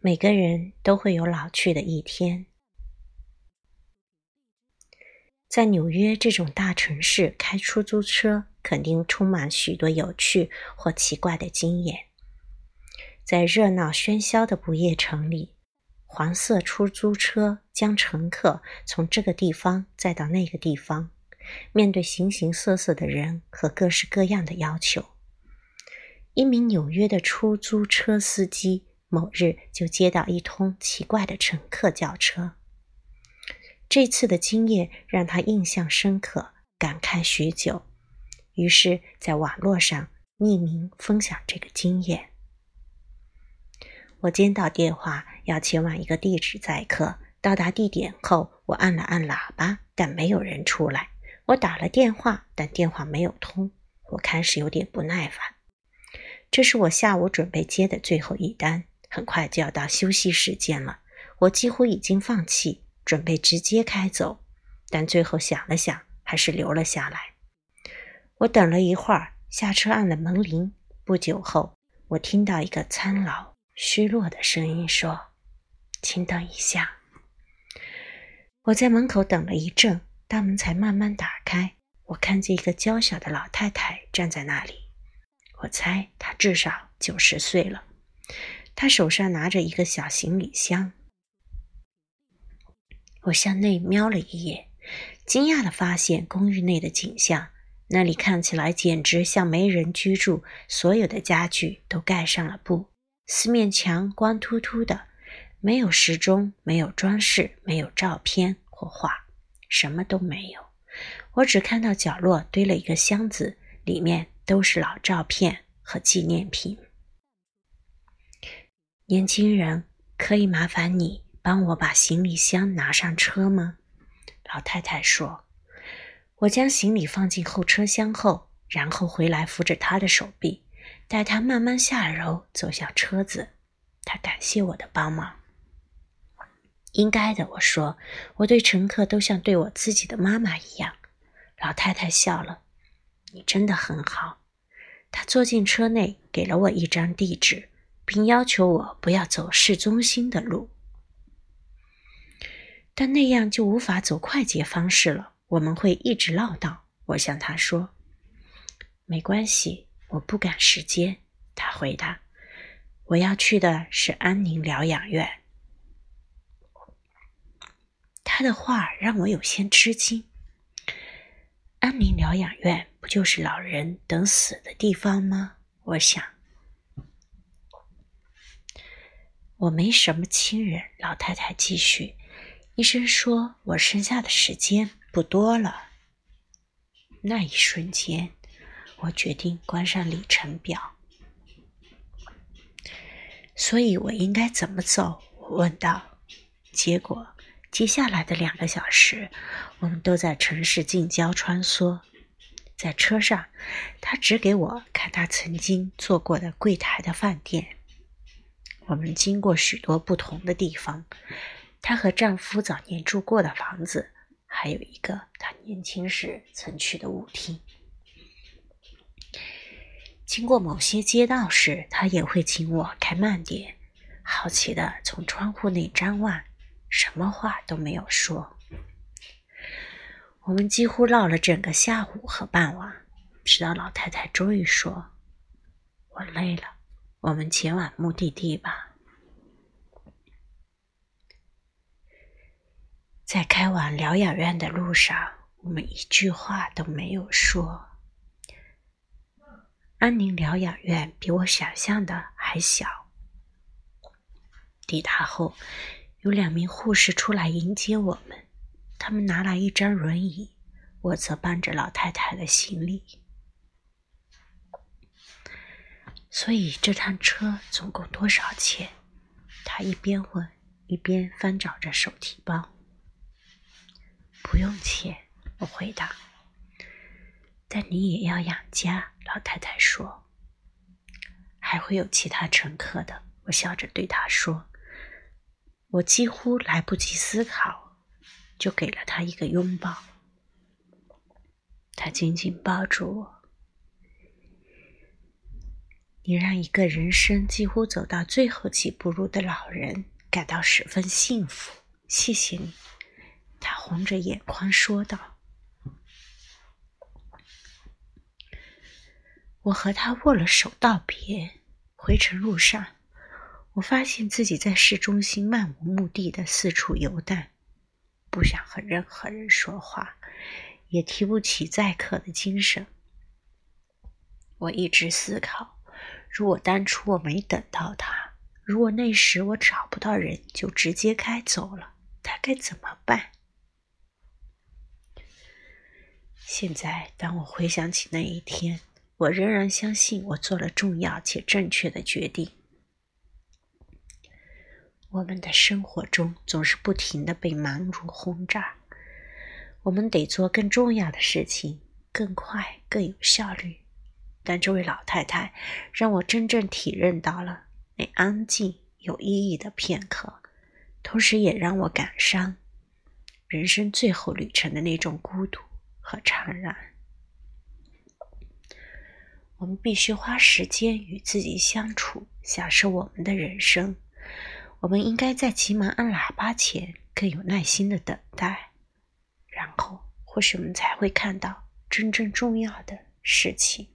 每个人都会有老去的一天。在纽约这种大城市开出租车，肯定充满许多有趣或奇怪的经验。在热闹喧嚣的不夜城里，黄色出租车将乘客从这个地方载到那个地方，面对形形色色的人和各式各样的要求。一名纽约的出租车司机某日就接到一通奇怪的乘客叫车。这次的经验让他印象深刻，感慨许久，于是，在网络上匿名分享这个经验。我接到电话，要前往一个地址载客。到达地点后，我按了按喇叭，但没有人出来。我打了电话，但电话没有通。我开始有点不耐烦。这是我下午准备接的最后一单，很快就要到休息时间了。我几乎已经放弃。准备直接开走，但最后想了想，还是留了下来。我等了一会儿，下车按了门铃。不久后，我听到一个苍老、虚弱的声音说：“请等一下。”我在门口等了一阵，大门才慢慢打开。我看见一个娇小的老太太站在那里，我猜她至少九十岁了。他手上拿着一个小行李箱。我向内瞄了一眼，惊讶地发现公寓内的景象。那里看起来简直像没人居住，所有的家具都盖上了布，四面墙光秃秃的，没有时钟，没有装饰，没有照片或画，什么都没有。我只看到角落堆了一个箱子，里面都是老照片和纪念品。年轻人，可以麻烦你？帮我把行李箱拿上车吗？老太太说。我将行李放进后车厢后，然后回来扶着她的手臂，带她慢慢下楼，走向车子。她感谢我的帮忙。应该的，我说。我对乘客都像对我自己的妈妈一样。老太太笑了。你真的很好。她坐进车内，给了我一张地址，并要求我不要走市中心的路。但那样就无法走快捷方式了，我们会一直唠叨。我向他说：“没关系，我不赶时间。”他回答：“我要去的是安宁疗养院。”他的话让我有些吃惊。安宁疗养院不就是老人等死的地方吗？我想。我没什么亲人。老太太继续。医生说：“我剩下的时间不多了。”那一瞬间，我决定关上里程表。所以我应该怎么走？我问道。结果，接下来的两个小时，我们都在城市近郊穿梭。在车上，他指给我看他曾经坐过的柜台的饭店。我们经过许多不同的地方。她和丈夫早年住过的房子，还有一个她年轻时曾去的舞厅。经过某些街道时，她也会请我开慢点，好奇的从窗户内张望，什么话都没有说。我们几乎唠了整个下午和傍晚，直到老太太终于说：“我累了，我们前往目的地吧。”在开往疗养院的路上，我们一句话都没有说。安宁疗养院比我想象的还小。抵达后，有两名护士出来迎接我们，他们拿来一张轮椅，我则搬着老太太的行李。所以这趟车总共多少钱？他一边问，一边翻找着手提包。不用钱，我回答。但你也要养家，老太太说。还会有其他乘客的，我笑着对她说。我几乎来不及思考，就给了她一个拥抱。她紧紧抱住我。你让一个人生几乎走到最后几步路的老人感到十分幸福。谢谢你，他红着眼眶说道。我和他握了手道别。回程路上，我发现自己在市中心漫无目的的四处游荡，不想和任何人说话，也提不起载客的精神。我一直思考：如果当初我没等到他，如果那时我找不到人就直接开走了，他该怎么办？现在，当我回想起那一天，我仍然相信我做了重要且正确的决定。我们的生活中总是不停的被忙碌轰炸，我们得做更重要的事情，更快、更有效率。但这位老太太让我真正体认到了那安静有意义的片刻，同时也让我感伤人生最后旅程的那种孤独和怅然。我们必须花时间与自己相处，享受我们的人生。我们应该在急忙按喇叭前更有耐心的等待，然后或许我们才会看到真正重要的事情。